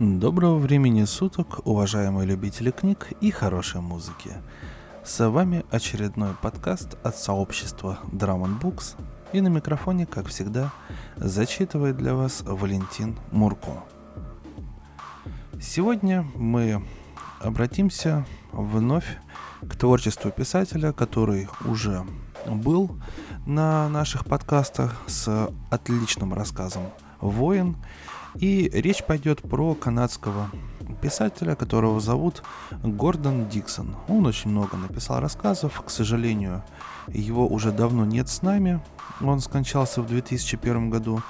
Доброго времени суток, уважаемые любители книг и хорошей музыки. С вами очередной подкаст от сообщества Drum Books. И на микрофоне, как всегда, зачитывает для вас Валентин Мурко. Сегодня мы обратимся вновь к творчеству писателя, который уже был на наших подкастах с отличным рассказом «Воин», и речь пойдет про канадского писателя, которого зовут Гордон Диксон. Он очень много написал рассказов, к сожалению, его уже давно нет с нами, он скончался в 2001 году,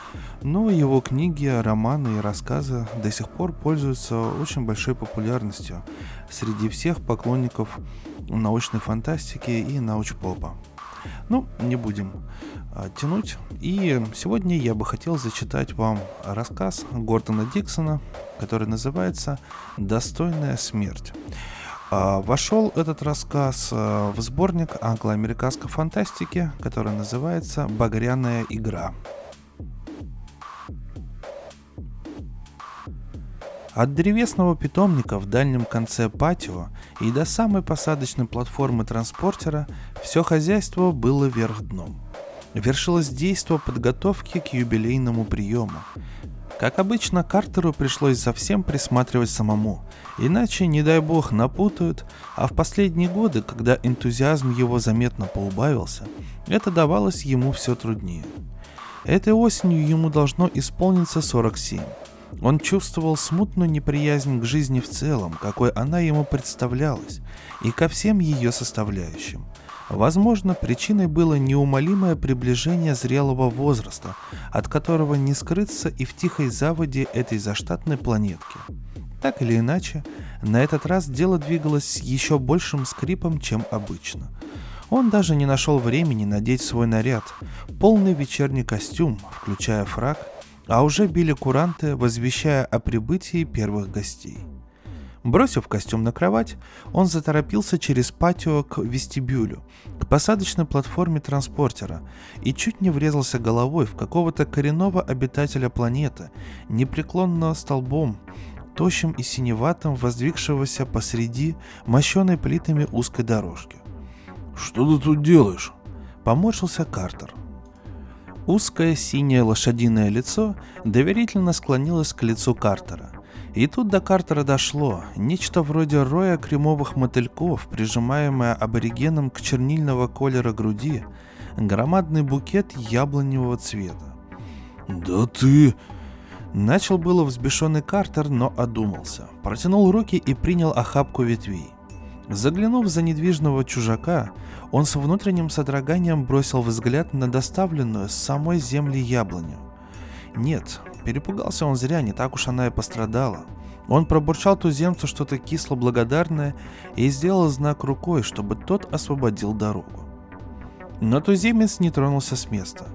но его книги, романы и рассказы до сих пор пользуются очень большой популярностью среди всех поклонников научной фантастики и научпопа. Ну, не будем тянуть. И сегодня я бы хотел зачитать вам рассказ Гордона Диксона, который называется «Достойная смерть». А, вошел этот рассказ а, в сборник англо-американской фантастики, который называется «Багряная игра». От древесного питомника в дальнем конце патио и до самой посадочной платформы транспортера все хозяйство было вверх дном – вершилось действо подготовки к юбилейному приему. Как обычно, Картеру пришлось за всем присматривать самому, иначе, не дай бог, напутают, а в последние годы, когда энтузиазм его заметно поубавился, это давалось ему все труднее. Этой осенью ему должно исполниться 47. Он чувствовал смутную неприязнь к жизни в целом, какой она ему представлялась, и ко всем ее составляющим – Возможно, причиной было неумолимое приближение зрелого возраста, от которого не скрыться и в тихой заводе этой заштатной планетки. Так или иначе, на этот раз дело двигалось с еще большим скрипом, чем обычно. Он даже не нашел времени надеть свой наряд, полный вечерний костюм, включая фраг, а уже били куранты, возвещая о прибытии первых гостей. Бросив костюм на кровать, он заторопился через патио к вестибюлю, к посадочной платформе транспортера и чуть не врезался головой в какого-то коренного обитателя планеты, непреклонно столбом, тощим и синеватым, воздвигшегося посреди мощенной плитами узкой дорожки. «Что ты тут делаешь?» — поморщился Картер. Узкое синее лошадиное лицо доверительно склонилось к лицу Картера — и тут до Картера дошло. Нечто вроде роя кремовых мотыльков, прижимаемое аборигеном к чернильного колера груди, громадный букет яблоневого цвета. «Да ты...» Начал было взбешенный Картер, но одумался. Протянул руки и принял охапку ветвей. Заглянув за недвижного чужака, он с внутренним содроганием бросил взгляд на доставленную с самой земли яблоню. Нет, Перепугался он зря, не так уж она и пострадала. Он пробурчал туземцу что-то кисло-благодарное и сделал знак рукой, чтобы тот освободил дорогу. Но туземец не тронулся с места.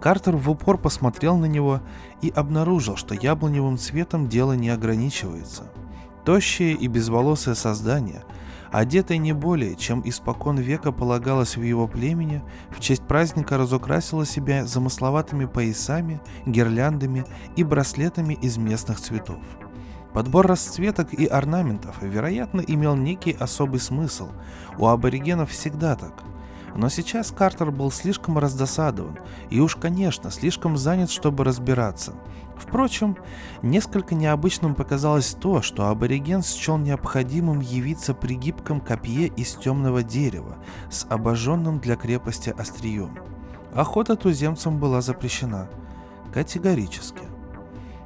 Картер в упор посмотрел на него и обнаружил, что яблоневым цветом дело не ограничивается. Тощее и безволосое создание – одетая не более, чем испокон века полагалось в его племени, в честь праздника разукрасила себя замысловатыми поясами, гирляндами и браслетами из местных цветов. Подбор расцветок и орнаментов, вероятно, имел некий особый смысл. У аборигенов всегда так. Но сейчас Картер был слишком раздосадован и уж, конечно, слишком занят, чтобы разбираться – Впрочем, несколько необычным показалось то, что абориген счел необходимым явиться при гибком копье из темного дерева с обожженным для крепости острием. Охота туземцам была запрещена. Категорически.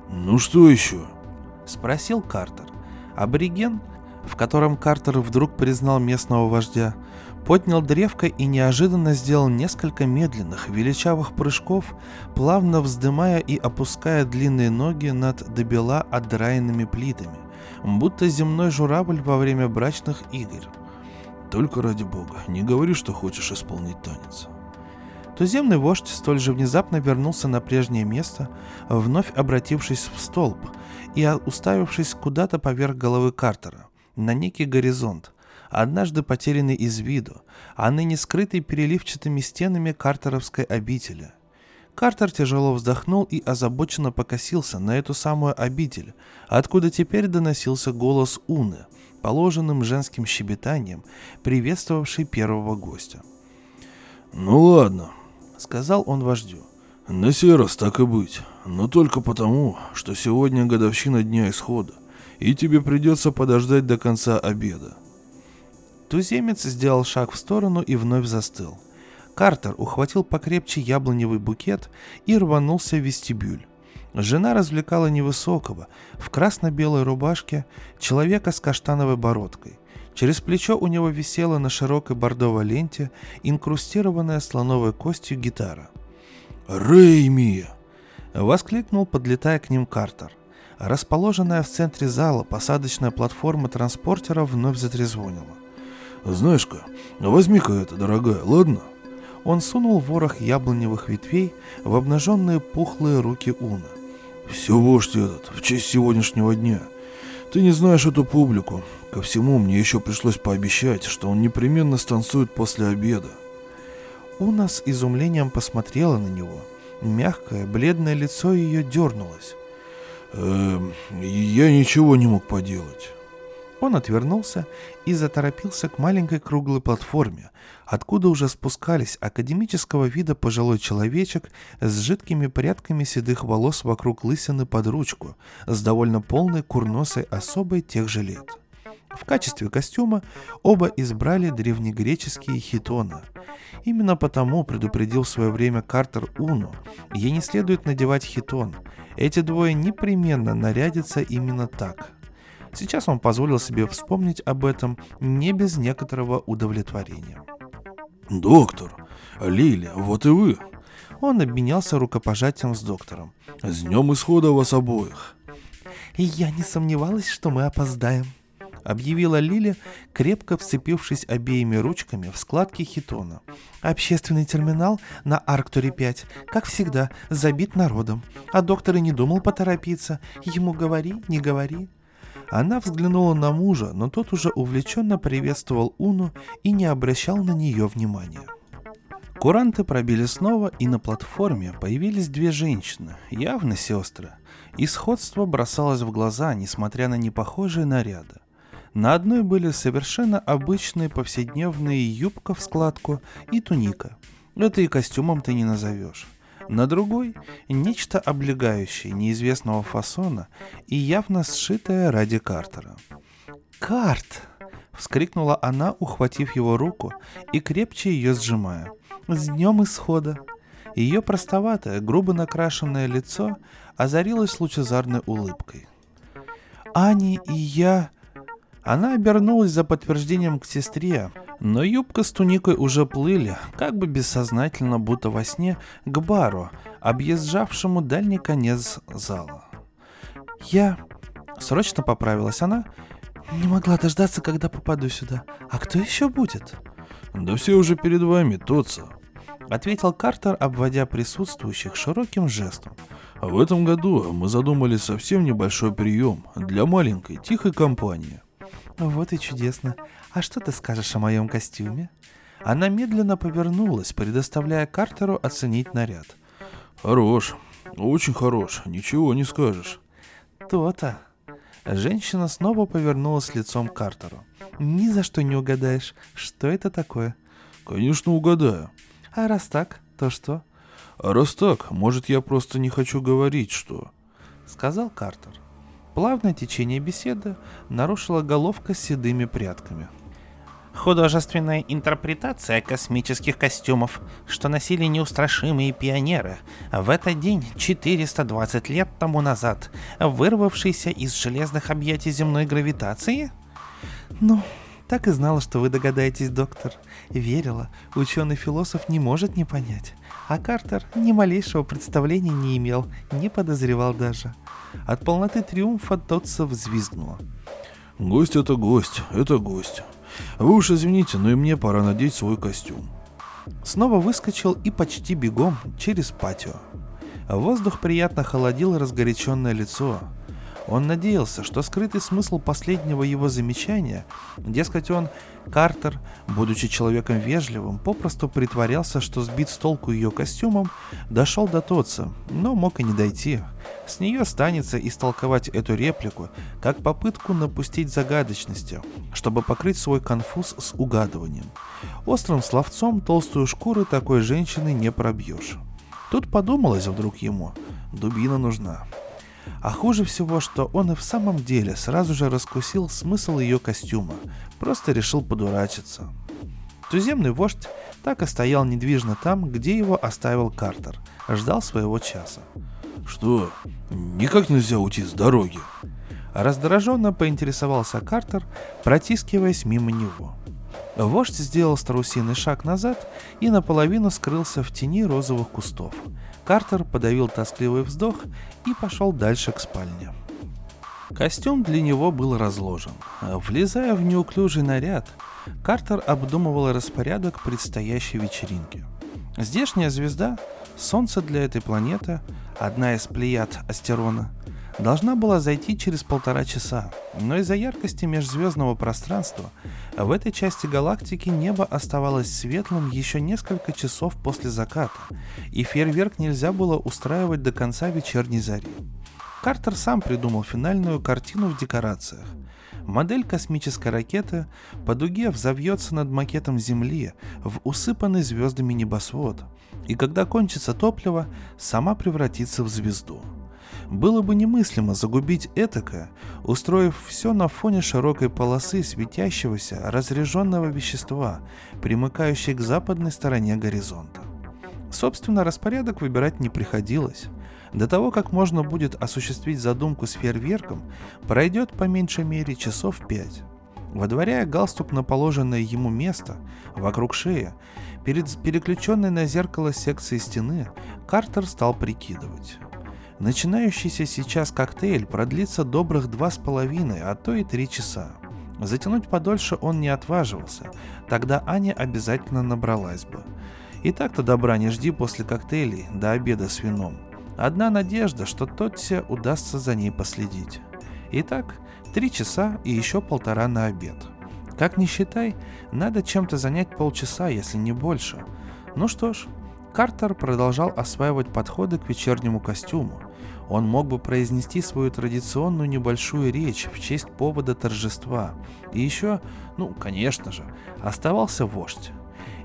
«Ну что еще?» — спросил Картер. Абориген, в котором Картер вдруг признал местного вождя, поднял древко и неожиданно сделал несколько медленных, величавых прыжков, плавно вздымая и опуская длинные ноги над добела отдраенными плитами, будто земной журавль во время брачных игр. «Только ради бога, не говори, что хочешь исполнить танец». Туземный вождь столь же внезапно вернулся на прежнее место, вновь обратившись в столб и уставившись куда-то поверх головы Картера, на некий горизонт, однажды потерянный из виду, а ныне скрытый переливчатыми стенами картеровской обители. Картер тяжело вздохнул и озабоченно покосился на эту самую обитель, откуда теперь доносился голос Уны, положенным женским щебетанием, приветствовавший первого гостя. «Ну ладно», — сказал он вождю. «На сей раз так и быть, но только потому, что сегодня годовщина Дня Исхода, и тебе придется подождать до конца обеда». Туземец сделал шаг в сторону и вновь застыл. Картер ухватил покрепче яблоневый букет и рванулся в вестибюль. Жена развлекала невысокого, в красно-белой рубашке, человека с каштановой бородкой. Через плечо у него висела на широкой бордовой ленте инкрустированная слоновой костью гитара. «Рейми!» — воскликнул, подлетая к ним Картер. Расположенная в центре зала посадочная платформа транспортера вновь затрезвонила. «Знаешь-ка, возьми-ка это, дорогая, ладно?» Он сунул ворох яблоневых ветвей в обнаженные пухлые руки Уна. «Все вождь этот, в честь сегодняшнего дня. Ты не знаешь эту публику. Ко всему мне еще пришлось пообещать, что он непременно станцует после обеда». Уна с изумлением посмотрела на него. Мягкое, бледное лицо ее дернулось. «Эм, я ничего не мог поделать». Он отвернулся и заторопился к маленькой круглой платформе, откуда уже спускались академического вида пожилой человечек с жидкими порядками седых волос вокруг лысины под ручку, с довольно полной курносой особой тех же лет. В качестве костюма оба избрали древнегреческие хитоны. Именно потому предупредил в свое время Картер Уну, ей не следует надевать хитон. Эти двое непременно нарядятся именно так – Сейчас он позволил себе вспомнить об этом не без некоторого удовлетворения. «Доктор! Лили, вот и вы!» Он обменялся рукопожатием с доктором. «С днем исхода вас обоих!» «Я не сомневалась, что мы опоздаем», — объявила Лили, крепко вцепившись обеими ручками в складки хитона. «Общественный терминал на Арктуре-5, как всегда, забит народом, а доктор и не думал поторопиться. Ему говори, не говори». Она взглянула на мужа, но тот уже увлеченно приветствовал Уну и не обращал на нее внимания. Куранты пробили снова, и на платформе появились две женщины, явно сестры. И сходство бросалось в глаза, несмотря на непохожие наряды. На одной были совершенно обычные повседневные юбка в складку и туника. Это и костюмом ты не назовешь на другой – нечто облегающее неизвестного фасона и явно сшитое ради Картера. «Карт!» – вскрикнула она, ухватив его руку и крепче ее сжимая. «С днем исхода!» Ее простоватое, грубо накрашенное лицо озарилось лучезарной улыбкой. «Ани и я...» Она обернулась за подтверждением к сестре, но юбка с туникой уже плыли, как бы бессознательно, будто во сне, к бару, объезжавшему дальний конец зала. «Я...» — срочно поправилась она. «Не могла дождаться, когда попаду сюда. А кто еще будет?» «Да все уже перед вами, Тоца», — ответил Картер, обводя присутствующих широким жестом. «В этом году мы задумали совсем небольшой прием для маленькой, тихой компании. Вот и чудесно. А что ты скажешь о моем костюме? Она медленно повернулась, предоставляя Картеру оценить наряд. Хорош, очень хорош, ничего не скажешь. То-то. Женщина снова повернулась лицом к Картеру. Ни за что не угадаешь, что это такое. Конечно, угадаю. А раз так, то что? А раз так, может, я просто не хочу говорить, что... Сказал Картер. Плавное течение беседы нарушила головка с седыми прядками. Художественная интерпретация космических костюмов, что носили неустрашимые пионеры, в этот день 420 лет тому назад, вырвавшийся из железных объятий земной гравитации? Ну, так и знала, что вы догадаетесь, доктор. Верила, ученый-философ не может не понять. А Картер ни малейшего представления не имел, не подозревал даже. От полноты триумфа Тотса взвизгнула. «Гость это гость, это гость. Вы уж извините, но и мне пора надеть свой костюм». Снова выскочил и почти бегом через патио. Воздух приятно холодил разгоряченное лицо. Он надеялся, что скрытый смысл последнего его замечания, дескать, он, Картер, будучи человеком вежливым, попросту притворялся, что сбит с толку ее костюмом, дошел до Тотса, но мог и не дойти. С нее станется истолковать эту реплику как попытку напустить загадочности, чтобы покрыть свой конфуз с угадыванием. Острым словцом толстую шкуру такой женщины не пробьешь. Тут подумалось вдруг ему, дубина нужна. А хуже всего, что он и в самом деле сразу же раскусил смысл ее костюма, просто решил подурачиться. Туземный вождь так и стоял недвижно там, где его оставил Картер, ждал своего часа. «Что, никак нельзя уйти с дороги?» Раздраженно поинтересовался Картер, протискиваясь мимо него. Вождь сделал страусиный шаг назад и наполовину скрылся в тени розовых кустов. Картер подавил тоскливый вздох и пошел дальше к спальне. Костюм для него был разложен. Влезая в неуклюжий наряд, Картер обдумывал распорядок предстоящей вечеринки. Здешняя звезда, солнце для этой планеты, одна из плеяд Астерона – должна была зайти через полтора часа, но из-за яркости межзвездного пространства в этой части галактики небо оставалось светлым еще несколько часов после заката, и фейерверк нельзя было устраивать до конца вечерней зари. Картер сам придумал финальную картину в декорациях. Модель космической ракеты по дуге взовьется над макетом Земли в усыпанный звездами небосвод, и когда кончится топливо, сама превратится в звезду – было бы немыслимо загубить этакое, устроив все на фоне широкой полосы светящегося разряженного вещества, примыкающей к западной стороне горизонта. Собственно, распорядок выбирать не приходилось. До того, как можно будет осуществить задумку с фейерверком, пройдет по меньшей мере часов пять. Водворяя галстук на положенное ему место, вокруг шеи, перед переключенной на зеркало секцией стены, Картер стал прикидывать. Начинающийся сейчас коктейль продлится добрых два с половиной, а то и три часа. Затянуть подольше он не отваживался, тогда Аня обязательно набралась бы. И так-то добра не жди после коктейлей до обеда с вином. Одна надежда, что Тотсе удастся за ней последить. Итак, три часа и еще полтора на обед. Как ни считай, надо чем-то занять полчаса, если не больше. Ну что ж, Картер продолжал осваивать подходы к вечернему костюму. Он мог бы произнести свою традиционную небольшую речь в честь повода торжества. И еще, ну, конечно же, оставался вождь.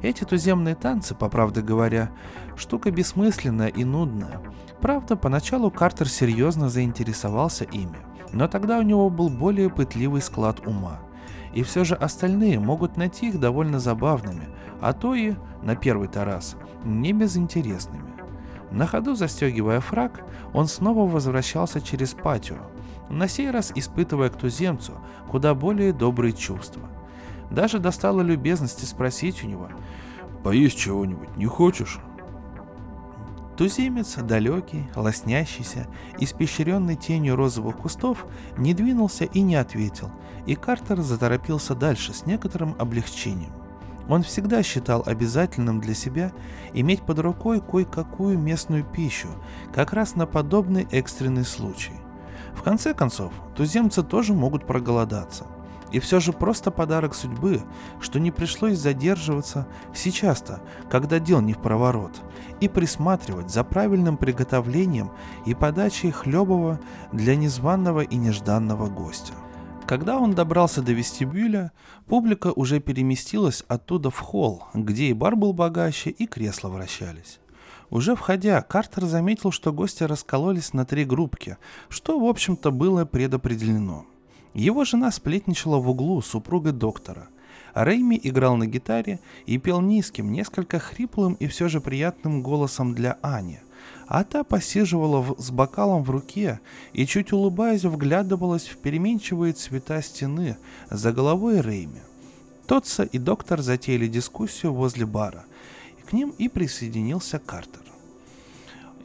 Эти туземные танцы, по правде говоря, штука бессмысленная и нудная. Правда, поначалу Картер серьезно заинтересовался ими, но тогда у него был более пытливый склад ума. И все же остальные могут найти их довольно забавными, а то и, на первый-то раз, не безинтересными. На ходу застегивая фраг, он снова возвращался через патио, на сей раз испытывая к туземцу куда более добрые чувства. Даже достало любезности спросить у него «Поесть чего-нибудь не хочешь?» Туземец, далекий, лоснящийся, испещренный тенью розовых кустов, не двинулся и не ответил, и Картер заторопился дальше с некоторым облегчением. Он всегда считал обязательным для себя иметь под рукой кое-какую местную пищу, как раз на подобный экстренный случай. В конце концов, туземцы тоже могут проголодаться. И все же просто подарок судьбы, что не пришлось задерживаться сейчас-то, когда дел не в проворот, и присматривать за правильным приготовлением и подачей хлебова для незваного и нежданного гостя. Когда он добрался до вестибюля, публика уже переместилась оттуда в холл, где и бар был богаче, и кресла вращались. Уже входя, Картер заметил, что гости раскололись на три группки, что, в общем-то, было предопределено. Его жена сплетничала в углу супругой доктора. Рейми играл на гитаре и пел низким, несколько хриплым и все же приятным голосом для Ани – а та посиживала в, с бокалом в руке и, чуть улыбаясь, вглядывалась в переменчивые цвета стены за головой Рейми. Тотса и доктор затеяли дискуссию возле бара, и к ним и присоединился Картер.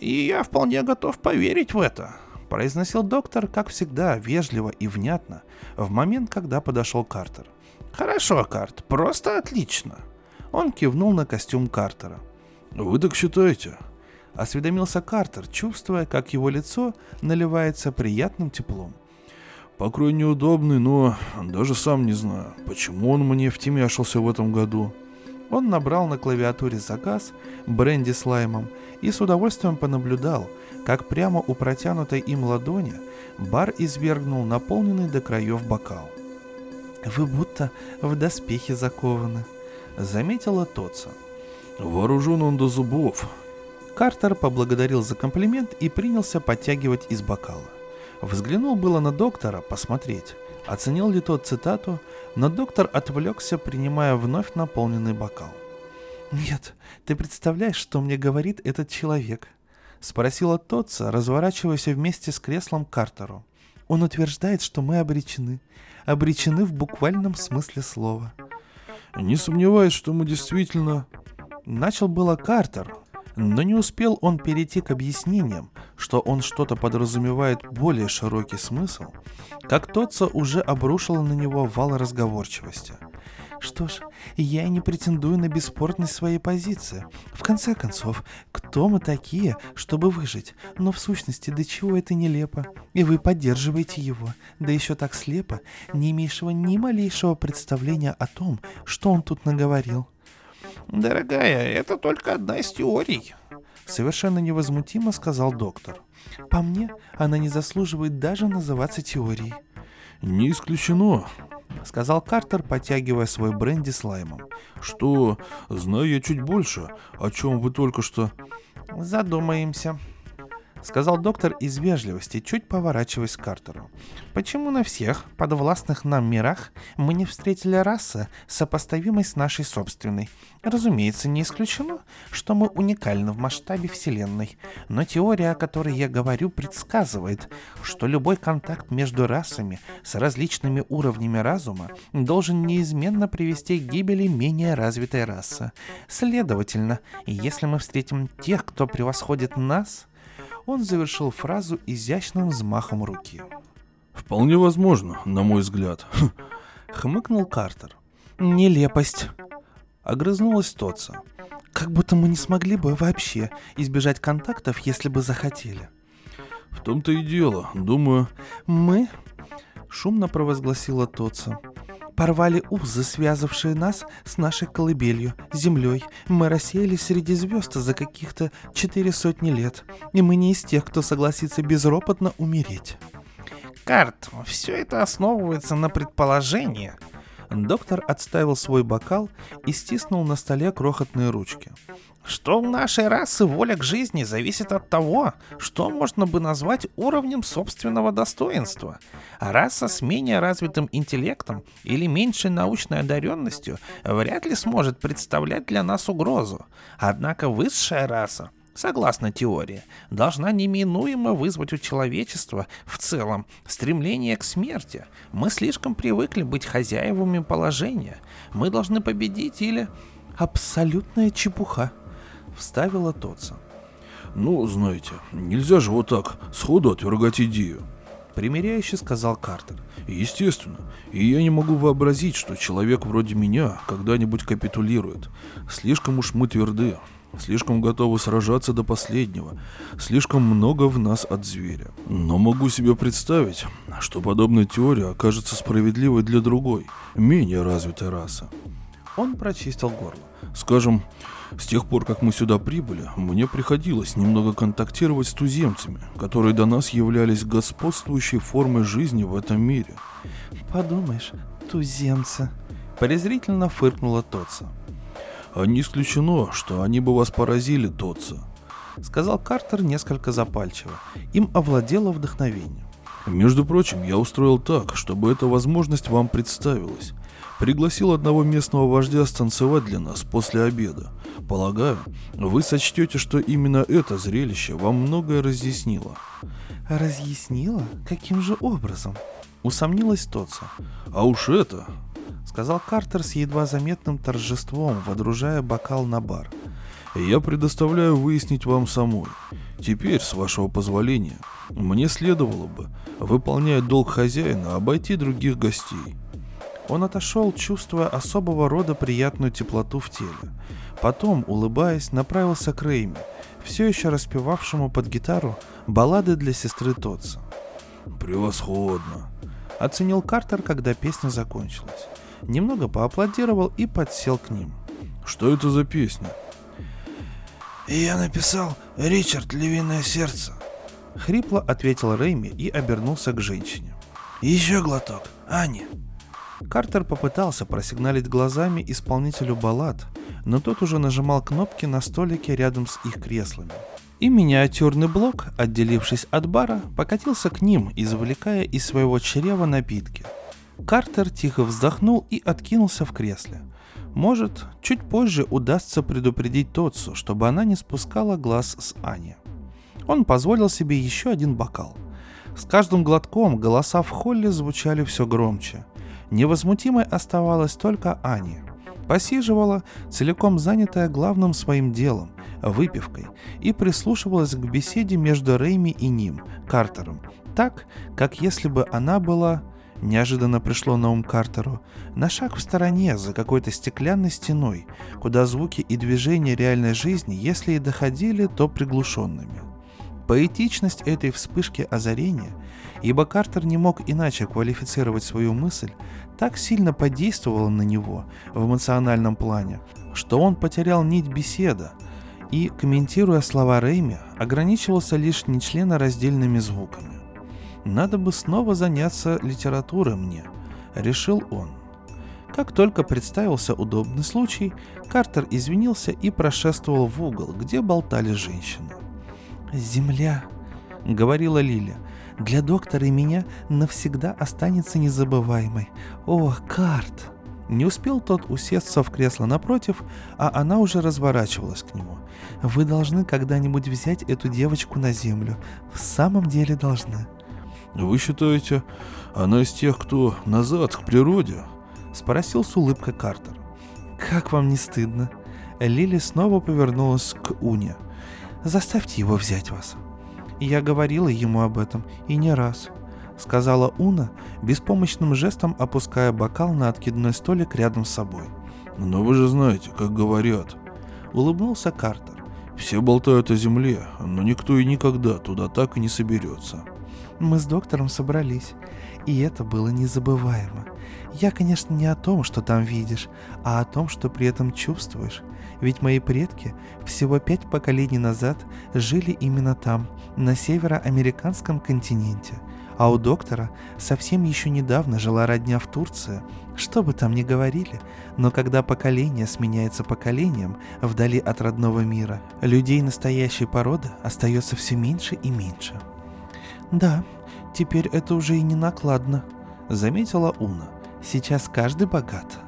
«И я вполне готов поверить в это», — произносил доктор, как всегда, вежливо и внятно, в момент, когда подошел Картер. «Хорошо, Карт, просто отлично». Он кивнул на костюм Картера. «Вы так считаете?» осведомился Картер, чувствуя, как его лицо наливается приятным теплом. Покрой неудобный, но даже сам не знаю, почему он мне втемяшился в этом году. Он набрал на клавиатуре заказ бренди с лаймом и с удовольствием понаблюдал, как прямо у протянутой им ладони бар извергнул наполненный до краев бокал. «Вы будто в доспехи закованы», — заметила Тоца. «Вооружен он до зубов». Картер поблагодарил за комплимент и принялся подтягивать из бокала. Взглянул было на доктора посмотреть, оценил ли тот цитату, но доктор отвлекся, принимая вновь наполненный бокал. «Нет, ты представляешь, что мне говорит этот человек?» — спросила Тотца, разворачиваясь вместе с креслом Картеру. «Он утверждает, что мы обречены. Обречены в буквальном смысле слова». «Не сомневаюсь, что мы действительно...» Начал было Картер, но не успел он перейти к объяснениям, что он что-то подразумевает более широкий смысл, как Тотца уже обрушила на него вал разговорчивости. Что ж, я и не претендую на бесспортность своей позиции. В конце концов, кто мы такие, чтобы выжить? Но в сущности, до чего это нелепо? И вы поддерживаете его, да еще так слепо, не имеющего ни малейшего представления о том, что он тут наговорил. «Дорогая, это только одна из теорий», — совершенно невозмутимо сказал доктор. «По мне, она не заслуживает даже называться теорией». «Не исключено», — сказал Картер, потягивая свой бренди с лаймом. «Что, знаю я чуть больше, о чем вы только что...» «Задумаемся», сказал доктор из вежливости, чуть поворачиваясь к Картеру. «Почему на всех подвластных нам мирах мы не встретили расы, сопоставимой с нашей собственной? Разумеется, не исключено, что мы уникальны в масштабе Вселенной, но теория, о которой я говорю, предсказывает, что любой контакт между расами с различными уровнями разума должен неизменно привести к гибели менее развитой расы. Следовательно, если мы встретим тех, кто превосходит нас, он завершил фразу изящным взмахом руки. «Вполне возможно, на мой взгляд», — хмыкнул Картер. «Нелепость», — огрызнулась Тоца. «Как будто мы не смогли бы вообще избежать контактов, если бы захотели». «В том-то и дело, думаю...» «Мы?» — шумно провозгласила Тоца порвали узы, связавшие нас с нашей колыбелью, землей. Мы рассеялись среди звезд за каких-то четыре сотни лет, и мы не из тех, кто согласится безропотно умереть. Карт, все это основывается на предположении. Доктор отставил свой бокал и стиснул на столе крохотные ручки что у нашей расы воля к жизни зависит от того, что можно бы назвать уровнем собственного достоинства. А раса с менее развитым интеллектом или меньшей научной одаренностью вряд ли сможет представлять для нас угрозу. Однако высшая раса согласно теории, должна неминуемо вызвать у человечества в целом стремление к смерти. Мы слишком привыкли быть хозяевами положения. Мы должны победить или... Абсолютная чепуха, вставила Тотса. «Ну, знаете, нельзя же вот так сходу отвергать идею», — примиряюще сказал Картер. «Естественно. И я не могу вообразить, что человек вроде меня когда-нибудь капитулирует. Слишком уж мы тверды, слишком готовы сражаться до последнего, слишком много в нас от зверя. Но могу себе представить, что подобная теория окажется справедливой для другой, менее развитой расы». Он прочистил горло. «Скажем, с тех пор, как мы сюда прибыли, мне приходилось немного контактировать с туземцами, которые до нас являлись господствующей формой жизни в этом мире. Подумаешь, туземцы. Презрительно фыркнула Тотса. А не исключено, что они бы вас поразили, Тотса. Сказал Картер несколько запальчиво. Им овладело вдохновение. Между прочим, я устроил так, чтобы эта возможность вам представилась. Пригласил одного местного вождя станцевать для нас после обеда. Полагаю, вы сочтете, что именно это зрелище вам многое разъяснило. Разъяснило? Каким же образом? Усомнилась Тотса. А уж это, сказал Картер с едва заметным торжеством, водружая бокал на бар. Я предоставляю выяснить вам самой. Теперь, с вашего позволения, мне следовало бы, выполняя долг хозяина, обойти других гостей. Он отошел, чувствуя особого рода приятную теплоту в теле. Потом, улыбаясь, направился к Рейме, все еще распевавшему под гитару баллады для сестры Тотса. «Превосходно!» Оценил Картер, когда песня закончилась. Немного поаплодировал и подсел к ним. Что это за песня? Я написал «Ричард, львиное сердце». Хрипло ответил Рэйми и обернулся к женщине. Еще глоток, Ани. Картер попытался просигналить глазами исполнителю баллад, но тот уже нажимал кнопки на столике рядом с их креслами. И миниатюрный блок, отделившись от бара, покатился к ним, извлекая из своего чрева напитки. Картер тихо вздохнул и откинулся в кресле. Может, чуть позже удастся предупредить Тотсу, чтобы она не спускала глаз с Ани. Он позволил себе еще один бокал. С каждым глотком голоса в холле звучали все громче. Невозмутимой оставалась только Ани. Посиживала, целиком занятая главным своим делом – выпивкой, и прислушивалась к беседе между Рейми и ним, Картером, так, как если бы она была Неожиданно пришло на ум Картеру. На шаг в стороне, за какой-то стеклянной стеной, куда звуки и движения реальной жизни, если и доходили, то приглушенными. Поэтичность этой вспышки озарения, ибо Картер не мог иначе квалифицировать свою мысль, так сильно подействовала на него в эмоциональном плане, что он потерял нить беседа и, комментируя слова Рейми, ограничивался лишь нечленораздельными звуками. Надо бы снова заняться литературой мне, решил он. Как только представился удобный случай, Картер извинился и прошествовал в угол, где болтали женщины. «Земля», — говорила Лиля, — «для доктора и меня навсегда останется незабываемой. О, Карт!» Не успел тот усесться в кресло напротив, а она уже разворачивалась к нему. «Вы должны когда-нибудь взять эту девочку на землю. В самом деле должны. «Вы считаете, она из тех, кто назад, к природе?» — спросил с улыбкой Картер. «Как вам не стыдно?» Лили снова повернулась к Уне. «Заставьте его взять вас». «Я говорила ему об этом, и не раз», — сказала Уна, беспомощным жестом опуская бокал на откидной столик рядом с собой. «Но вы же знаете, как говорят», — улыбнулся Картер. «Все болтают о земле, но никто и никогда туда так и не соберется». Мы с доктором собрались, и это было незабываемо. Я, конечно, не о том, что там видишь, а о том, что при этом чувствуешь. Ведь мои предки всего пять поколений назад жили именно там, на североамериканском континенте. А у доктора совсем еще недавно жила родня в Турции. Что бы там ни говорили, но когда поколение сменяется поколением вдали от родного мира, людей настоящей породы остается все меньше и меньше. «Да, теперь это уже и не накладно», — заметила Уна. «Сейчас каждый богат».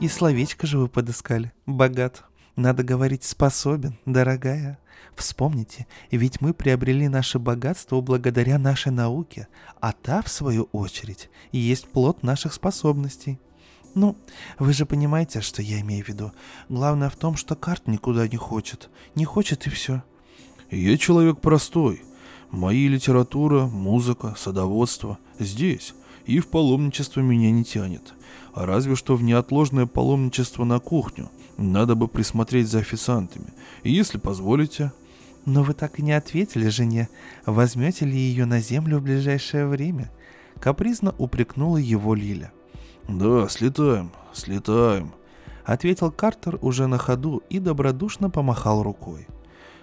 «И словечко же вы подыскали. Богат. Надо говорить способен, дорогая. Вспомните, ведь мы приобрели наше богатство благодаря нашей науке, а та, в свою очередь, есть плод наших способностей. Ну, вы же понимаете, что я имею в виду. Главное в том, что карт никуда не хочет. Не хочет и все. Я человек простой, Мои литература, музыка, садоводство здесь, и в паломничество меня не тянет. А разве что в неотложное паломничество на кухню. Надо бы присмотреть за официантами. И если позволите... Но вы так и не ответили жене, возьмете ли ее на землю в ближайшее время? Капризно упрекнула его Лиля. Да, слетаем, слетаем, ответил Картер уже на ходу и добродушно помахал рукой.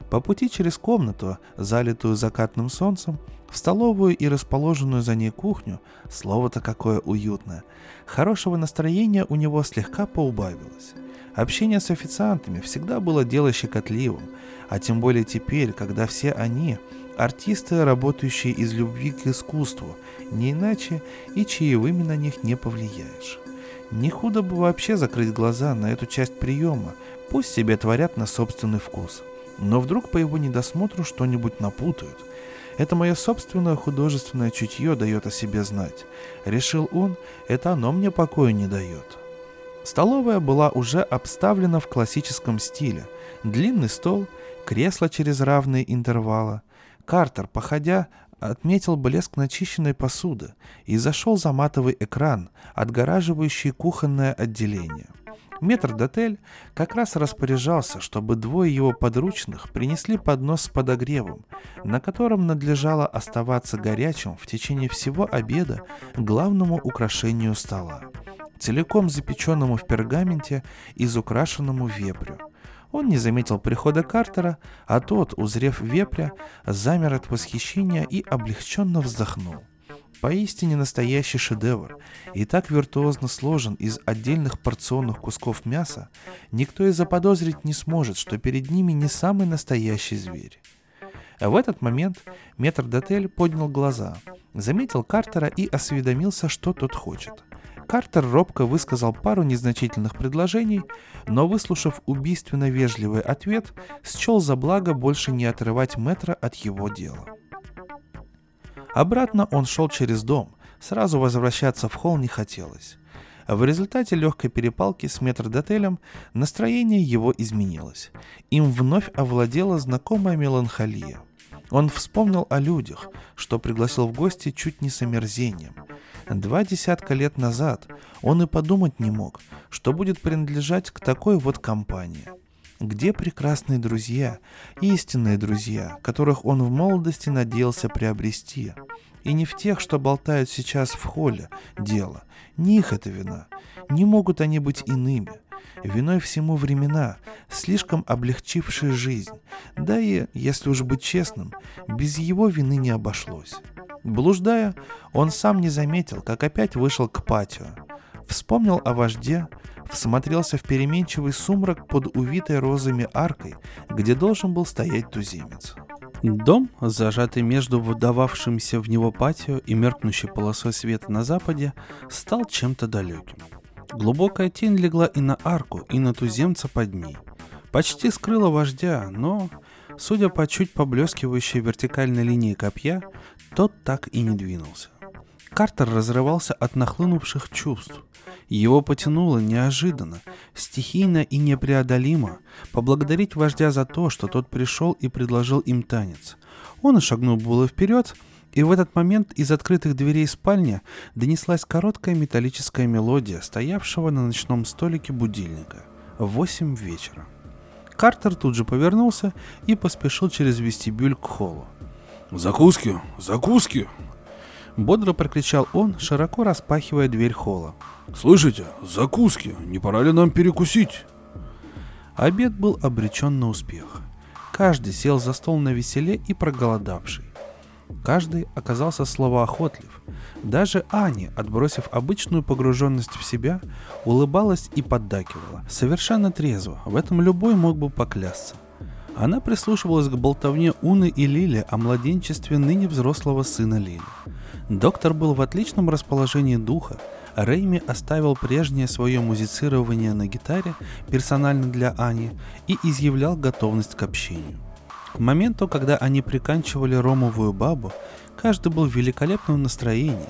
По пути через комнату, залитую закатным солнцем, в столовую и расположенную за ней кухню, слово-то какое уютное, хорошего настроения у него слегка поубавилось. Общение с официантами всегда было дело щекотливым, а тем более теперь, когда все они – артисты, работающие из любви к искусству, не иначе и чаевыми на них не повлияешь. Не худо бы вообще закрыть глаза на эту часть приема, пусть себе творят на собственный вкус – но вдруг по его недосмотру что-нибудь напутают. Это мое собственное художественное чутье дает о себе знать. Решил он, это оно мне покоя не дает. Столовая была уже обставлена в классическом стиле. Длинный стол, кресло через равные интервалы. Картер, походя, отметил блеск начищенной посуды и зашел за матовый экран, отгораживающий кухонное отделение. Метр Дотель как раз распоряжался, чтобы двое его подручных принесли поднос с подогревом, на котором надлежало оставаться горячим в течение всего обеда главному украшению стола, целиком запеченному в пергаменте и изукрашенному вепрю. Он не заметил прихода Картера, а тот, узрев вепря, замер от восхищения и облегченно вздохнул. Поистине настоящий шедевр, и так виртуозно сложен из отдельных порционных кусков мяса, никто и заподозрить не сможет, что перед ними не самый настоящий зверь. А в этот момент метр Дотель поднял глаза, заметил Картера и осведомился, что тот хочет. Картер робко высказал пару незначительных предложений, но, выслушав убийственно вежливый ответ, счел за благо больше не отрывать метра от его дела. Обратно он шел через дом, сразу возвращаться в холл не хотелось. В результате легкой перепалки с метрдотелем настроение его изменилось. Им вновь овладела знакомая меланхолия. Он вспомнил о людях, что пригласил в гости чуть не с омерзением. Два десятка лет назад он и подумать не мог, что будет принадлежать к такой вот компании – где прекрасные друзья, истинные друзья, которых он в молодости надеялся приобрести? И не в тех, что болтают сейчас в холле, дело. Не их это вина. Не могут они быть иными. Виной всему времена, слишком облегчившие жизнь. Да и, если уж быть честным, без его вины не обошлось. Блуждая, он сам не заметил, как опять вышел к патио. Вспомнил о вожде, всмотрелся в переменчивый сумрак под увитой розами аркой, где должен был стоять туземец. Дом, зажатый между выдававшимся в него патио и меркнущей полосой света на западе, стал чем-то далеким. Глубокая тень легла и на арку, и на туземца под ней. Почти скрыла вождя, но, судя по чуть поблескивающей вертикальной линии копья, тот так и не двинулся. Картер разрывался от нахлынувших чувств. Его потянуло неожиданно, стихийно и непреодолимо поблагодарить вождя за то, что тот пришел и предложил им танец. Он и шагнул было вперед, и в этот момент из открытых дверей спальни донеслась короткая металлическая мелодия, стоявшего на ночном столике будильника. Восемь вечера. Картер тут же повернулся и поспешил через вестибюль к холлу. «Закуски! Закуски!» Бодро прокричал он, широко распахивая дверь холла. «Слышите? Закуски! Не пора ли нам перекусить?» Обед был обречен на успех. Каждый сел за стол на веселе и проголодавший. Каждый оказался словоохотлив. Даже Ани, отбросив обычную погруженность в себя, улыбалась и поддакивала. Совершенно трезво, в этом любой мог бы поклясться. Она прислушивалась к болтовне Уны и Лили о младенчестве ныне взрослого сына Лили. Доктор был в отличном расположении духа, Рейми оставил прежнее свое музицирование на гитаре персонально для Ани и изъявлял готовность к общению. К моменту, когда они приканчивали ромовую бабу, каждый был в великолепном настроении,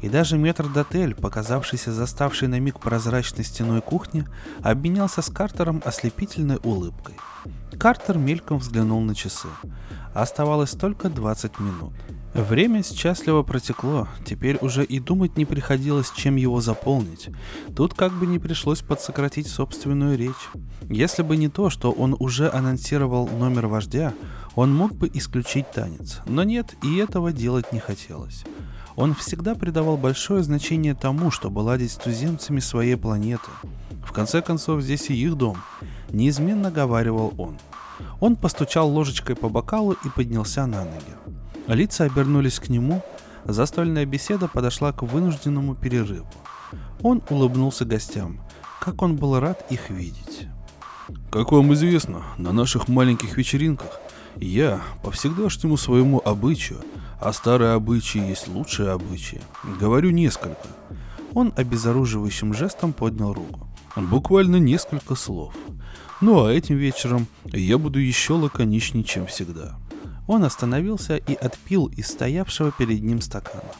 и даже метр Дотель, показавшийся заставшей на миг прозрачной стеной кухни, обменялся с Картером ослепительной улыбкой. Картер мельком взглянул на часы. Оставалось только 20 минут. Время счастливо протекло, теперь уже и думать не приходилось, чем его заполнить. Тут как бы не пришлось подсократить собственную речь. Если бы не то, что он уже анонсировал номер вождя, он мог бы исключить танец. Но нет, и этого делать не хотелось. Он всегда придавал большое значение тому, чтобы ладить с туземцами своей планеты. В конце концов, здесь и их дом. Неизменно говаривал он. Он постучал ложечкой по бокалу и поднялся на ноги. Лица обернулись к нему, застольная беседа подошла к вынужденному перерыву. Он улыбнулся гостям. Как он был рад их видеть. Как вам известно, на наших маленьких вечеринках я, по всегдашнему своему обычаю, а старые обычаи есть лучшие обычаи, говорю несколько. Он обезоруживающим жестом поднял руку. Буквально несколько слов. Ну а этим вечером я буду еще лаконичнее, чем всегда. Он остановился и отпил из стоявшего перед ним стакана.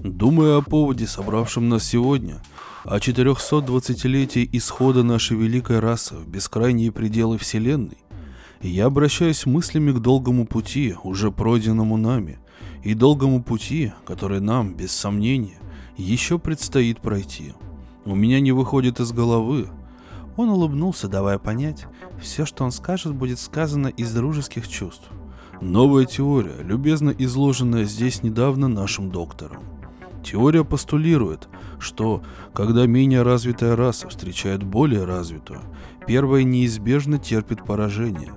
Думая о поводе, собравшем нас сегодня, о 420-летии исхода нашей великой расы в бескрайние пределы Вселенной, я обращаюсь мыслями к долгому пути, уже пройденному нами, и долгому пути, который нам, без сомнения, еще предстоит пройти. У меня не выходит из головы, Он улыбнулся, давая понять, все, что он скажет, будет сказано из дружеских чувств. Новая теория, любезно изложенная здесь недавно нашим доктором. Теория постулирует, что когда менее развитая раса встречает более развитую, первая неизбежно терпит поражение.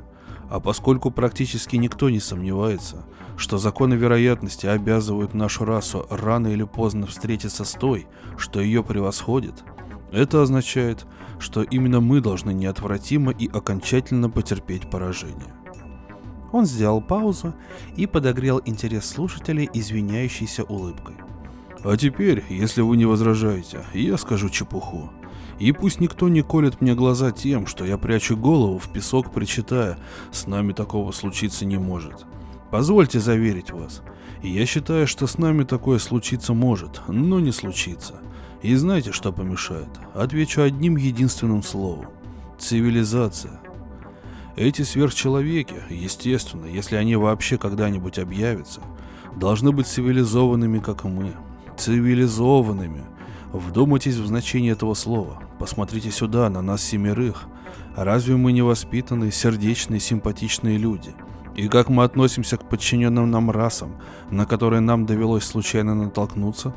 А поскольку практически никто не сомневается, что законы вероятности обязывают нашу расу рано или поздно встретиться с той, что ее превосходит, это означает, что именно мы должны неотвратимо и окончательно потерпеть поражение. Он сделал паузу и подогрел интерес слушателей извиняющейся улыбкой. А теперь, если вы не возражаете, я скажу чепуху. И пусть никто не колет мне глаза тем, что я прячу голову в песок, причитая, с нами такого случиться не может. Позвольте заверить вас. Я считаю, что с нами такое случиться может, но не случится. И знаете, что помешает? Отвечу одним единственным словом. Цивилизация. Эти сверхчеловеки, естественно, если они вообще когда-нибудь объявятся, должны быть цивилизованными, как мы. Цивилизованными. Вдумайтесь в значение этого слова. Посмотрите сюда, на нас семерых. Разве мы не воспитанные, сердечные, симпатичные люди? И как мы относимся к подчиненным нам расам, на которые нам довелось случайно натолкнуться?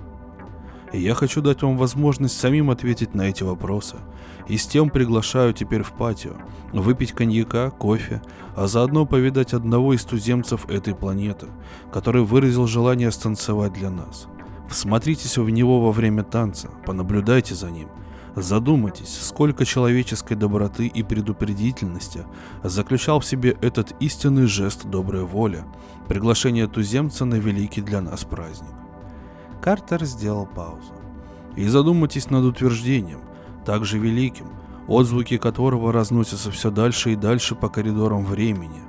И я хочу дать вам возможность самим ответить на эти вопросы. И с тем приглашаю теперь в патио, выпить коньяка, кофе, а заодно повидать одного из туземцев этой планеты, который выразил желание станцевать для нас. Всмотритесь в него во время танца, понаблюдайте за ним. Задумайтесь, сколько человеческой доброты и предупредительности заключал в себе этот истинный жест доброй воли, приглашение туземца на великий для нас праздник. Картер сделал паузу. И задумайтесь над утверждением, также великим, отзвуки которого разносятся все дальше и дальше по коридорам времени.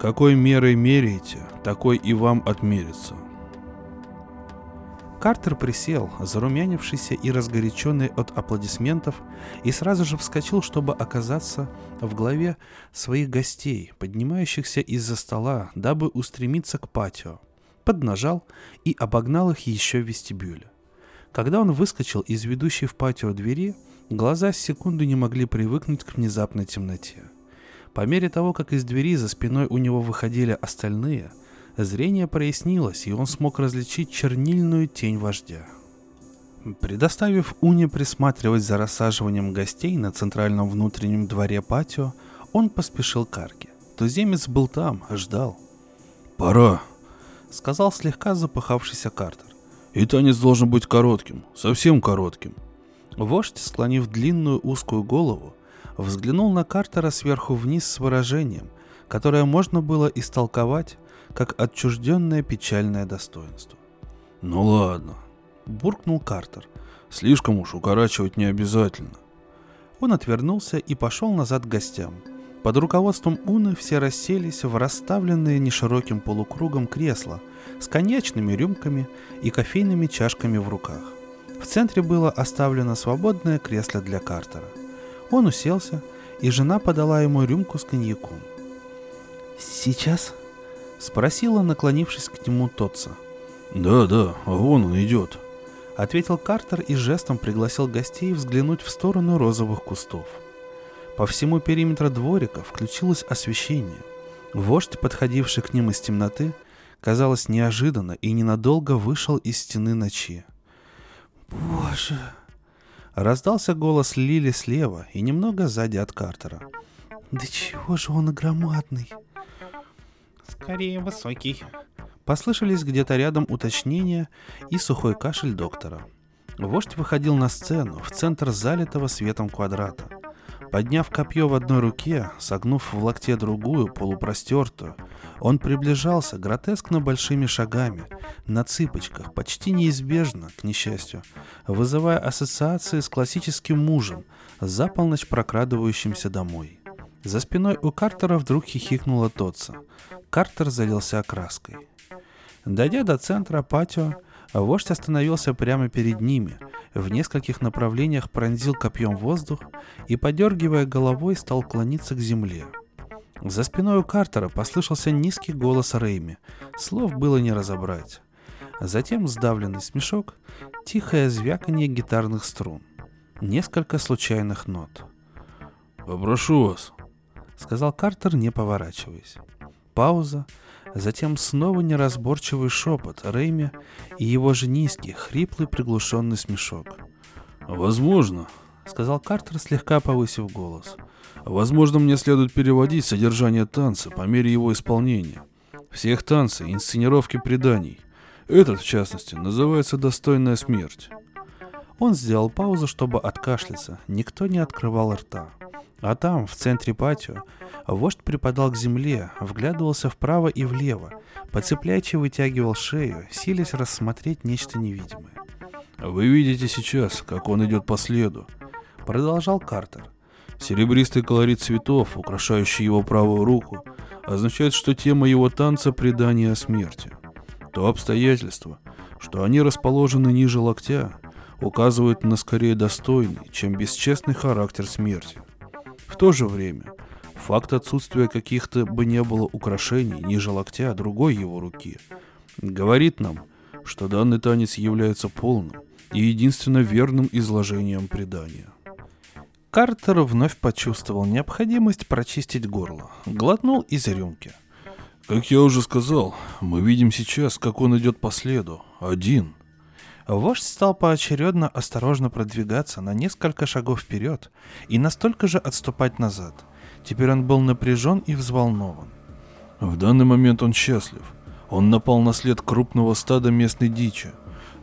Какой мерой меряете, такой и вам отмерится. Картер присел, зарумянившийся и разгоряченный от аплодисментов, и сразу же вскочил, чтобы оказаться в главе своих гостей, поднимающихся из-за стола, дабы устремиться к патио. Поднажал и обогнал их еще в вестибюле. Когда он выскочил из ведущей в патио двери, глаза с секунды не могли привыкнуть к внезапной темноте. По мере того, как из двери за спиной у него выходили остальные – Зрение прояснилось, и он смог различить чернильную тень вождя. Предоставив Уне присматривать за рассаживанием гостей на центральном внутреннем дворе патио, он поспешил к арке. Туземец был там, ждал. «Пора», — сказал слегка запыхавшийся Картер. «И танец должен быть коротким, совсем коротким». Вождь, склонив длинную узкую голову, взглянул на Картера сверху вниз с выражением, которое можно было истолковать как отчужденное печальное достоинство. «Ну ладно», — буркнул Картер. «Слишком уж укорачивать не обязательно». Он отвернулся и пошел назад к гостям. Под руководством Уны все расселись в расставленные нешироким полукругом кресла с коньячными рюмками и кофейными чашками в руках. В центре было оставлено свободное кресло для Картера. Он уселся, и жена подала ему рюмку с коньяком. «Сейчас?» Спросила, наклонившись к нему Тотца. «Да, да, вон он идет», — ответил Картер и жестом пригласил гостей взглянуть в сторону розовых кустов. По всему периметру дворика включилось освещение. Вождь, подходивший к ним из темноты, казалось, неожиданно и ненадолго вышел из стены ночи. «Боже!» Раздался голос Лили слева и немного сзади от Картера. «Да чего же он громадный!» скорее высокий. Послышались где-то рядом уточнения и сухой кашель доктора. Вождь выходил на сцену, в центр залитого светом квадрата. Подняв копье в одной руке, согнув в локте другую, полупростертую, он приближался гротескно большими шагами, на цыпочках, почти неизбежно, к несчастью, вызывая ассоциации с классическим мужем, за полночь прокрадывающимся домой. За спиной у Картера вдруг хихикнула Тотса. Картер залился окраской. Дойдя до центра патио, вождь остановился прямо перед ними, в нескольких направлениях пронзил копьем воздух и, подергивая головой, стал клониться к земле. За спиной у Картера послышался низкий голос Рейми. Слов было не разобрать. Затем сдавленный смешок, тихое звяканье гитарных струн. Несколько случайных нот. Попрошу вас, сказал Картер, не поворачиваясь. Пауза, затем снова неразборчивый шепот Рэйми и его же низкий, хриплый, приглушенный смешок. «Возможно», — сказал Картер, слегка повысив голос. «Возможно, мне следует переводить содержание танца по мере его исполнения. Всех танцев, инсценировки преданий. Этот, в частности, называется «Достойная смерть». Он сделал паузу, чтобы откашляться. Никто не открывал рта. А там, в центре патио, вождь припадал к земле, вглядывался вправо и влево, подцепляче вытягивал шею, силясь рассмотреть нечто невидимое. «Вы видите сейчас, как он идет по следу», — продолжал Картер. «Серебристый колорит цветов, украшающий его правую руку, означает, что тема его танца — предание о смерти. То обстоятельство, что они расположены ниже локтя, указывает на скорее достойный, чем бесчестный характер смерти. В то же время, факт отсутствия каких-то бы не было украшений ниже локтя другой его руки говорит нам, что данный танец является полным и единственно верным изложением предания. Картер вновь почувствовал необходимость прочистить горло, глотнул из рюмки. Как я уже сказал, мы видим сейчас, как он идет по следу, один – Вождь стал поочередно осторожно продвигаться на несколько шагов вперед и настолько же отступать назад. Теперь он был напряжен и взволнован. В данный момент он счастлив. Он напал на след крупного стада местной дичи.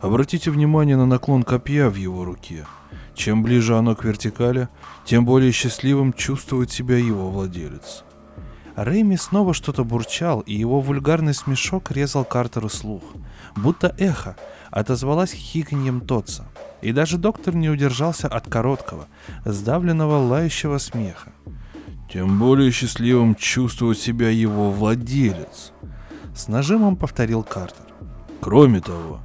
Обратите внимание на наклон копья в его руке. Чем ближе оно к вертикали, тем более счастливым чувствует себя его владелец. Рэйми снова что-то бурчал, и его вульгарный смешок резал Картеру слух, будто эхо, отозвалась хиканьем Тотса. И даже доктор не удержался от короткого, сдавленного лающего смеха. «Тем более счастливым чувствует себя его владелец», — с нажимом повторил Картер. «Кроме того,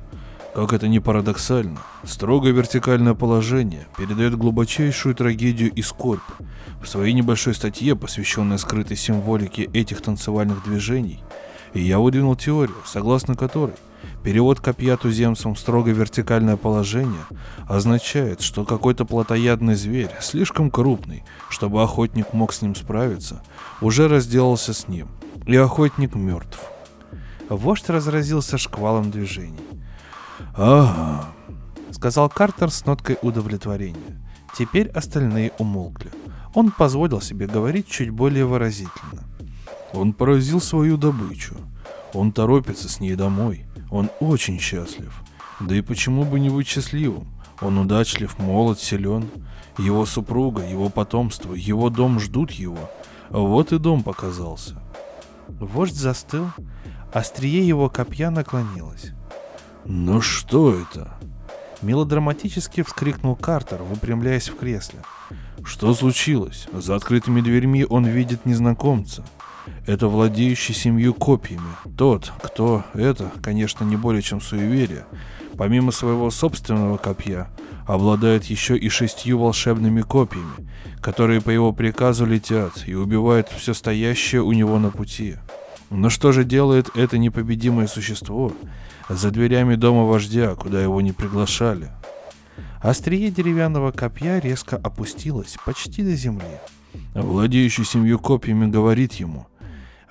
как это ни парадоксально, строгое вертикальное положение передает глубочайшую трагедию и скорбь. В своей небольшой статье, посвященной скрытой символике этих танцевальных движений, я выдвинул теорию, согласно которой – Перевод копья туземцам в строго вертикальное положение означает, что какой-то плотоядный зверь, слишком крупный, чтобы охотник мог с ним справиться, уже разделался с ним, и охотник мертв. Вождь разразился шквалом движений. «Ага», — сказал Картер с ноткой удовлетворения. Теперь остальные умолкли. Он позволил себе говорить чуть более выразительно. Он поразил свою добычу. Он торопится с ней домой. Он очень счастлив. Да и почему бы не быть счастливым? Он удачлив, молод, силен. Его супруга, его потомство, его дом ждут его. Вот и дом показался. Вождь застыл, острие его копья наклонилось. «Ну что это?» Мелодраматически вскрикнул Картер, выпрямляясь в кресле. «Что случилось? За открытыми дверьми он видит незнакомца. Это владеющий семью копьями. Тот, кто это, конечно, не более чем суеверие, помимо своего собственного копья, обладает еще и шестью волшебными копьями, которые по его приказу летят и убивают все стоящее у него на пути. Но что же делает это непобедимое существо за дверями дома вождя, куда его не приглашали? Острие деревянного копья резко опустилось почти до земли. Владеющий семью копьями говорит ему,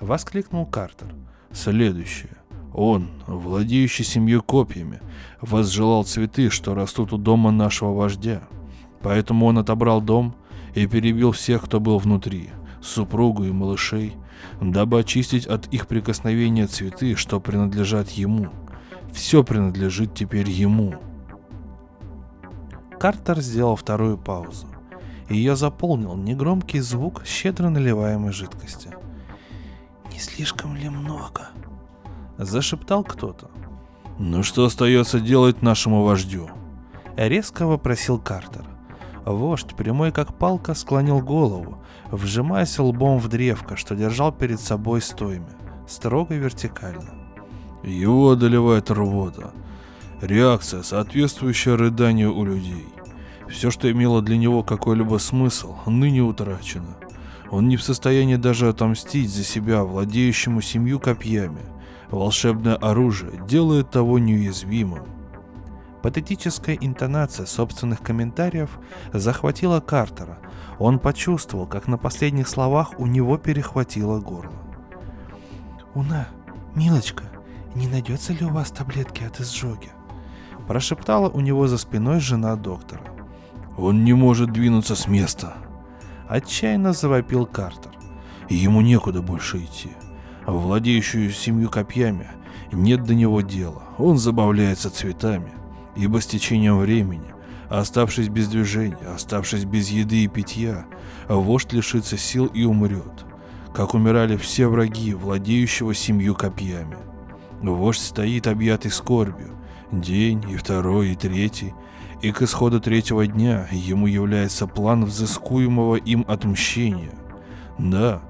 Воскликнул Картер. Следующее. Он, владеющий семью копьями, возжелал цветы, что растут у дома нашего вождя. Поэтому он отобрал дом и перебил всех, кто был внутри, супругу и малышей, дабы очистить от их прикосновения цветы, что принадлежат ему. Все принадлежит теперь ему. Картер сделал вторую паузу. Ее заполнил негромкий звук щедро наливаемой жидкости – «Не слишком ли много?» Зашептал кто-то. «Ну что остается делать нашему вождю?» Резко вопросил Картер. Вождь, прямой как палка, склонил голову, вжимаясь лбом в древко, что держал перед собой стойми, строго вертикально. Его одолевает рвота. Реакция, соответствующая рыданию у людей. Все, что имело для него какой-либо смысл, ныне утрачено. Он не в состоянии даже отомстить за себя владеющему семью копьями. Волшебное оружие делает того неуязвимым. Патетическая интонация собственных комментариев захватила Картера. Он почувствовал, как на последних словах у него перехватило горло. «Уна, милочка, не найдется ли у вас таблетки от изжоги?» Прошептала у него за спиной жена доктора. «Он не может двинуться с места!» Отчаянно завопил Картер. Ему некуда больше идти. Владеющую семью копьями нет до него дела. Он забавляется цветами, ибо с течением времени, оставшись без движения, оставшись без еды и питья, вождь лишится сил и умрет, как умирали все враги, владеющего семью копьями. Вождь стоит объятый скорбью, день и второй и третий, и к исходу третьего дня ему является план взыскуемого им отмщения. Да,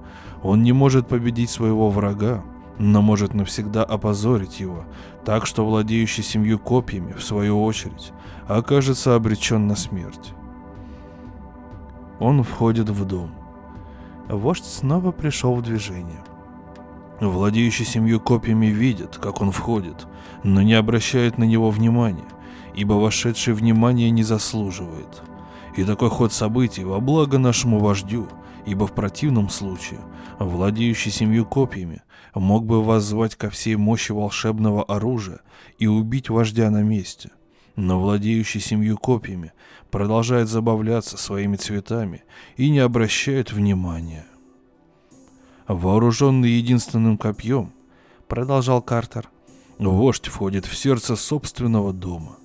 он не может победить своего врага, но может навсегда опозорить его, так что владеющий семью копьями, в свою очередь, окажется обречен на смерть. Он входит в дом. Вождь снова пришел в движение. Владеющий семью копьями видит, как он входит, но не обращает на него внимания, ибо вошедший внимания не заслуживает. И такой ход событий во благо нашему вождю, ибо в противном случае владеющий семью копьями, мог бы воззвать ко всей мощи волшебного оружия и убить вождя на месте. Но владеющий семью копьями продолжает забавляться своими цветами и не обращает внимания. Вооруженный единственным копьем, продолжал Картер, вождь входит в сердце собственного дома.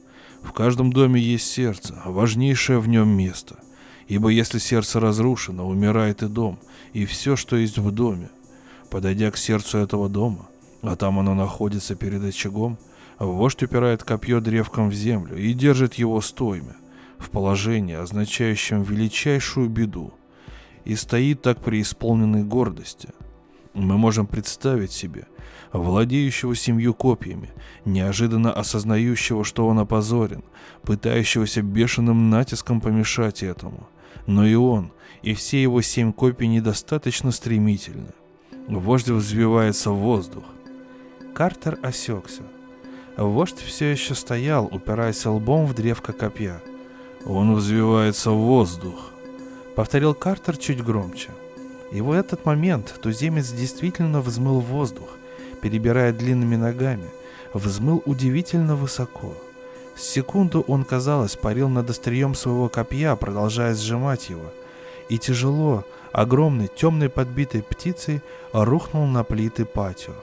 В каждом доме есть сердце, важнейшее в нем место – Ибо если сердце разрушено, умирает и дом, и все, что есть в доме. Подойдя к сердцу этого дома, а там оно находится перед очагом, вождь упирает копье древком в землю и держит его стойме, в положении, означающем величайшую беду, и стоит так при исполненной гордости. Мы можем представить себе владеющего семью копьями, неожиданно осознающего, что он опозорен, пытающегося бешеным натиском помешать этому – но и он, и все его семь копий недостаточно стремительны. Вождь взвивается в воздух. Картер осекся. Вождь все еще стоял, упираясь лбом в древко копья. «Он взвивается в воздух», — повторил Картер чуть громче. И в этот момент туземец действительно взмыл воздух, перебирая длинными ногами, взмыл удивительно высоко — Секунду он, казалось, парил над острием своего копья, продолжая сжимать его. И тяжело, огромной, темной подбитой птицей рухнул на плиты патио.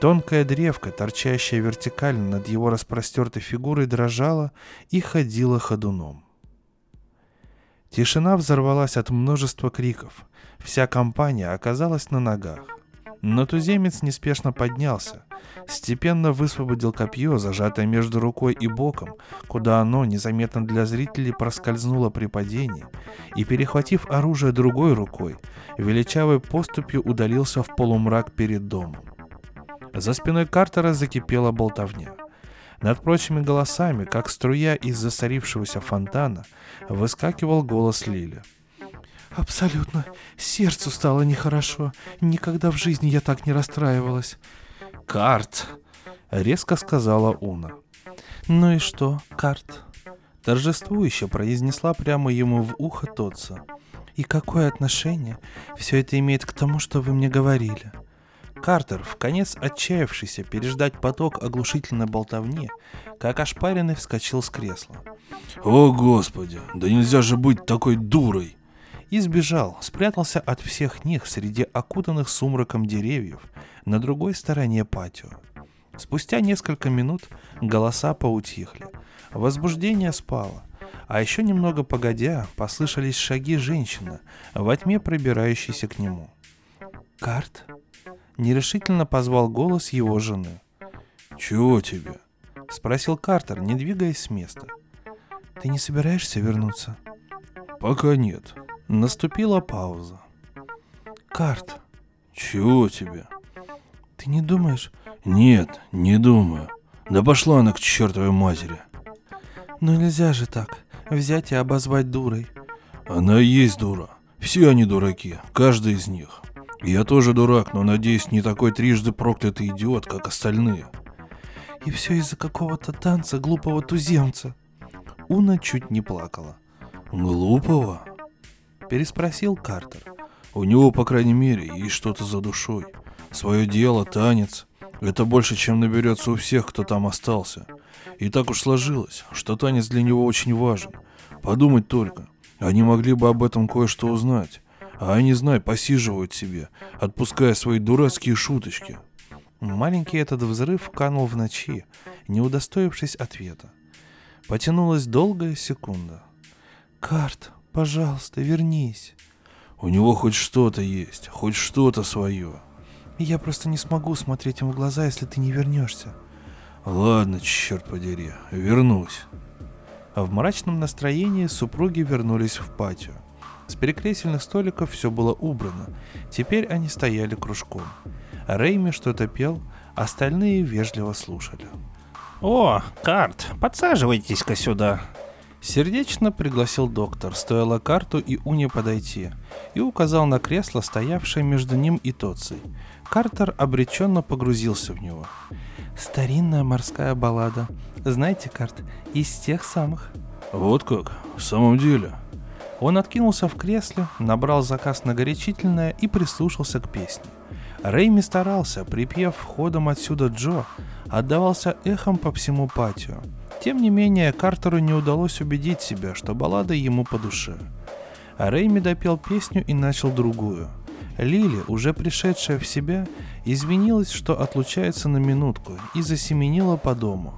Тонкая древка, торчащая вертикально над его распростертой фигурой, дрожала и ходила ходуном. Тишина взорвалась от множества криков. Вся компания оказалась на ногах. Но туземец неспешно поднялся, степенно высвободил копье, зажатое между рукой и боком, куда оно, незаметно для зрителей, проскользнуло при падении, и, перехватив оружие другой рукой, величавой поступью удалился в полумрак перед домом. За спиной Картера закипела болтовня. Над прочими голосами, как струя из засорившегося фонтана, выскакивал голос Лили — Абсолютно. Сердцу стало нехорошо. Никогда в жизни я так не расстраивалась. Карт, резко сказала Уна. Ну и что, Карт? Торжествующе произнесла прямо ему в ухо Тотса. И какое отношение все это имеет к тому, что вы мне говорили? Картер, в конец отчаявшийся переждать поток оглушительной болтовни, как ошпаренный вскочил с кресла. «О, Господи, да нельзя же быть такой дурой!» И сбежал, спрятался от всех них среди окутанных сумраком деревьев на другой стороне патио. Спустя несколько минут голоса поутихли, возбуждение спало, а еще немного погодя послышались шаги женщины, во тьме пробирающейся к нему. «Карт?» — нерешительно позвал голос его жены. «Чего тебе?» — спросил Картер, не двигаясь с места. «Ты не собираешься вернуться?» «Пока нет», Наступила пауза. «Карт». «Чего тебе?» «Ты не думаешь?» «Нет, не думаю. Да пошла она к чертовой матери». «Ну нельзя же так, взять и обозвать дурой». «Она и есть дура. Все они дураки, каждый из них. Я тоже дурак, но, надеюсь, не такой трижды проклятый идиот, как остальные». И все из-за какого-то танца глупого туземца. Уна чуть не плакала. Глупого? Переспросил Картер. У него, по крайней мере, есть что-то за душой. Свое дело, танец. Это больше, чем наберется у всех, кто там остался. И так уж сложилось, что танец для него очень важен. Подумать только. Они могли бы об этом кое-что узнать. А они, знай, посиживают себе, отпуская свои дурацкие шуточки. Маленький этот взрыв канул в ночи, не удостоившись ответа. Потянулась долгая секунда. «Карт, пожалуйста, вернись». У него хоть что-то есть, хоть что-то свое. Я просто не смогу смотреть ему в глаза, если ты не вернешься. Ладно, черт подери, вернусь. А в мрачном настроении супруги вернулись в патио. С перекресельных столиков все было убрано. Теперь они стояли кружком. Рейми что-то пел, остальные вежливо слушали. «О, Карт, подсаживайтесь-ка сюда!» Сердечно пригласил доктор, стоило карту и Уне подойти, и указал на кресло, стоявшее между ним и Тоцей. Картер обреченно погрузился в него. «Старинная морская баллада. Знаете, Карт, из тех самых». «Вот как? В самом деле?» Он откинулся в кресле, набрал заказ на горячительное и прислушался к песне. Рейми старался, припев входом отсюда Джо, отдавался эхом по всему патио. Тем не менее, Картеру не удалось убедить себя, что баллада ему по душе. А Рейми допел песню и начал другую. Лили, уже пришедшая в себя, извинилась, что отлучается на минутку и засеменила по дому.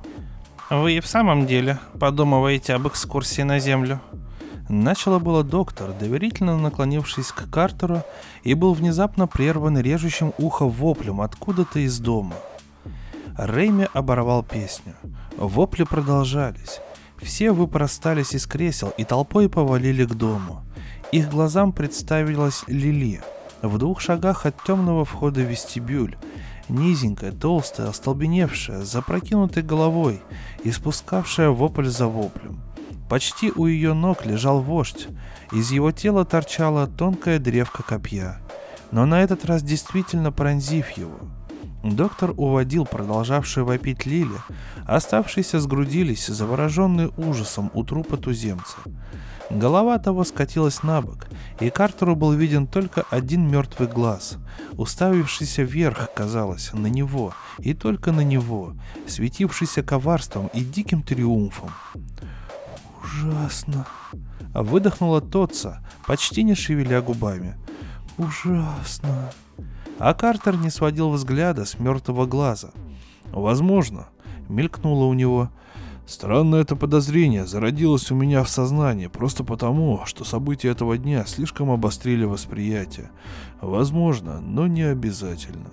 «Вы и в самом деле подумываете об экскурсии на Землю?» Начало было доктор, доверительно наклонившись к Картеру, и был внезапно прерван режущим ухо воплем откуда-то из дома. Рейми оборвал песню. Вопли продолжались. Все выпростались из кресел и толпой повалили к дому. Их глазам представилась Лили. В двух шагах от темного входа вестибюль. Низенькая, толстая, остолбеневшая, с запрокинутой головой, испускавшая вопль за воплем. Почти у ее ног лежал вождь. Из его тела торчала тонкая древка копья. Но на этот раз действительно пронзив его. Доктор уводил продолжавшую вопить Лили, оставшиеся сгрудились, завороженные ужасом у трупа туземца. Голова того скатилась на бок, и Картеру был виден только один мертвый глаз, уставившийся вверх, казалось, на него, и только на него, светившийся коварством и диким триумфом. «Ужасно!» — выдохнула Тотца, почти не шевеля губами. «Ужасно!» А Картер не сводил взгляда с мертвого глаза. «Возможно», — мелькнуло у него. «Странное это подозрение зародилось у меня в сознании просто потому, что события этого дня слишком обострили восприятие. Возможно, но не обязательно».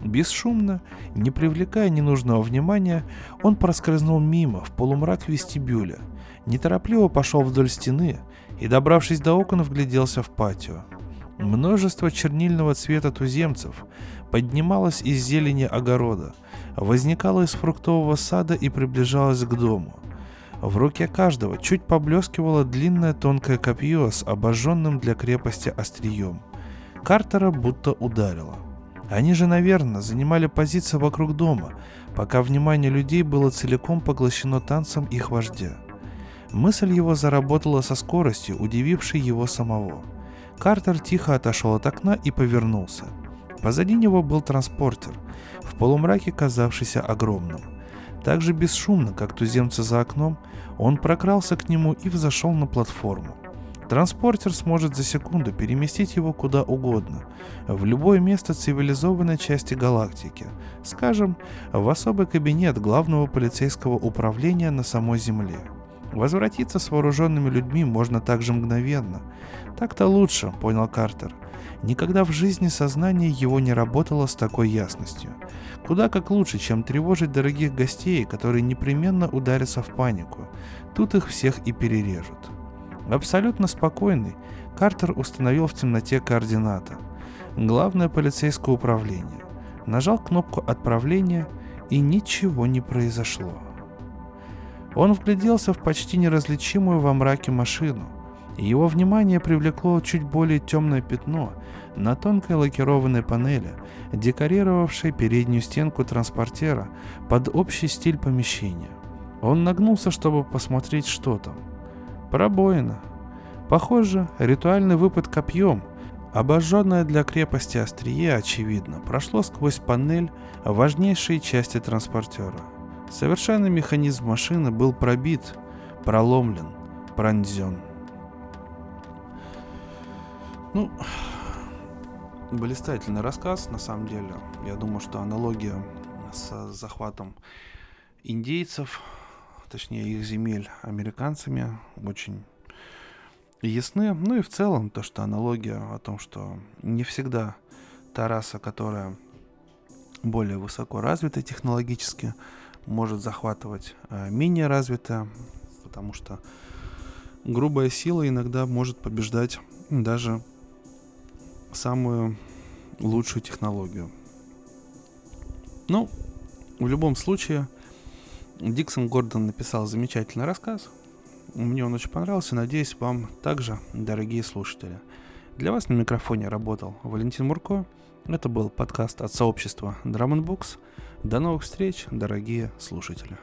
Бесшумно, не привлекая ненужного внимания, он проскользнул мимо в полумрак вестибюля, неторопливо пошел вдоль стены и, добравшись до окон, вгляделся в патио. Множество чернильного цвета туземцев поднималось из зелени огорода, возникало из фруктового сада и приближалось к дому. В руке каждого чуть поблескивало длинное тонкое копье с обожженным для крепости острием. Картера будто ударило. Они же, наверное, занимали позиции вокруг дома, пока внимание людей было целиком поглощено танцем их вождя. Мысль его заработала со скоростью, удивившей его самого – Картер тихо отошел от окна и повернулся. Позади него был транспортер, в полумраке казавшийся огромным. Так же бесшумно, как туземцы за окном, он прокрался к нему и взошел на платформу. Транспортер сможет за секунду переместить его куда угодно, в любое место цивилизованной части галактики, скажем, в особый кабинет главного полицейского управления на самой Земле. Возвратиться с вооруженными людьми можно также мгновенно. Так-то лучше, понял Картер. Никогда в жизни сознание его не работало с такой ясностью. Куда как лучше, чем тревожить дорогих гостей, которые непременно ударятся в панику. Тут их всех и перережут. Абсолютно спокойный, Картер установил в темноте координаты. Главное полицейское управление. Нажал кнопку отправления, и ничего не произошло. Он вгляделся в почти неразличимую во мраке машину. Его внимание привлекло чуть более темное пятно на тонкой лакированной панели, декорировавшей переднюю стенку транспортера под общий стиль помещения. Он нагнулся, чтобы посмотреть, что там. Пробоина. Похоже, ритуальный выпад копьем, обожженное для крепости острие, очевидно, прошло сквозь панель важнейшей части транспортера. Совершенный механизм машины был пробит, проломлен, пронзен. Ну, блистательный рассказ, на самом деле. Я думаю, что аналогия с захватом индейцев, точнее их земель американцами, очень ясны. Ну и в целом то, что аналогия о том, что не всегда та раса, которая более высоко развита технологически, может захватывать э, менее развитая, потому что грубая сила иногда может побеждать даже самую лучшую технологию. Ну, в любом случае, Диксон Гордон написал замечательный рассказ. Мне он очень понравился. Надеюсь, вам также, дорогие слушатели. Для вас на микрофоне работал Валентин Мурко. Это был подкаст от сообщества Drum Books. До новых встреч, дорогие слушатели.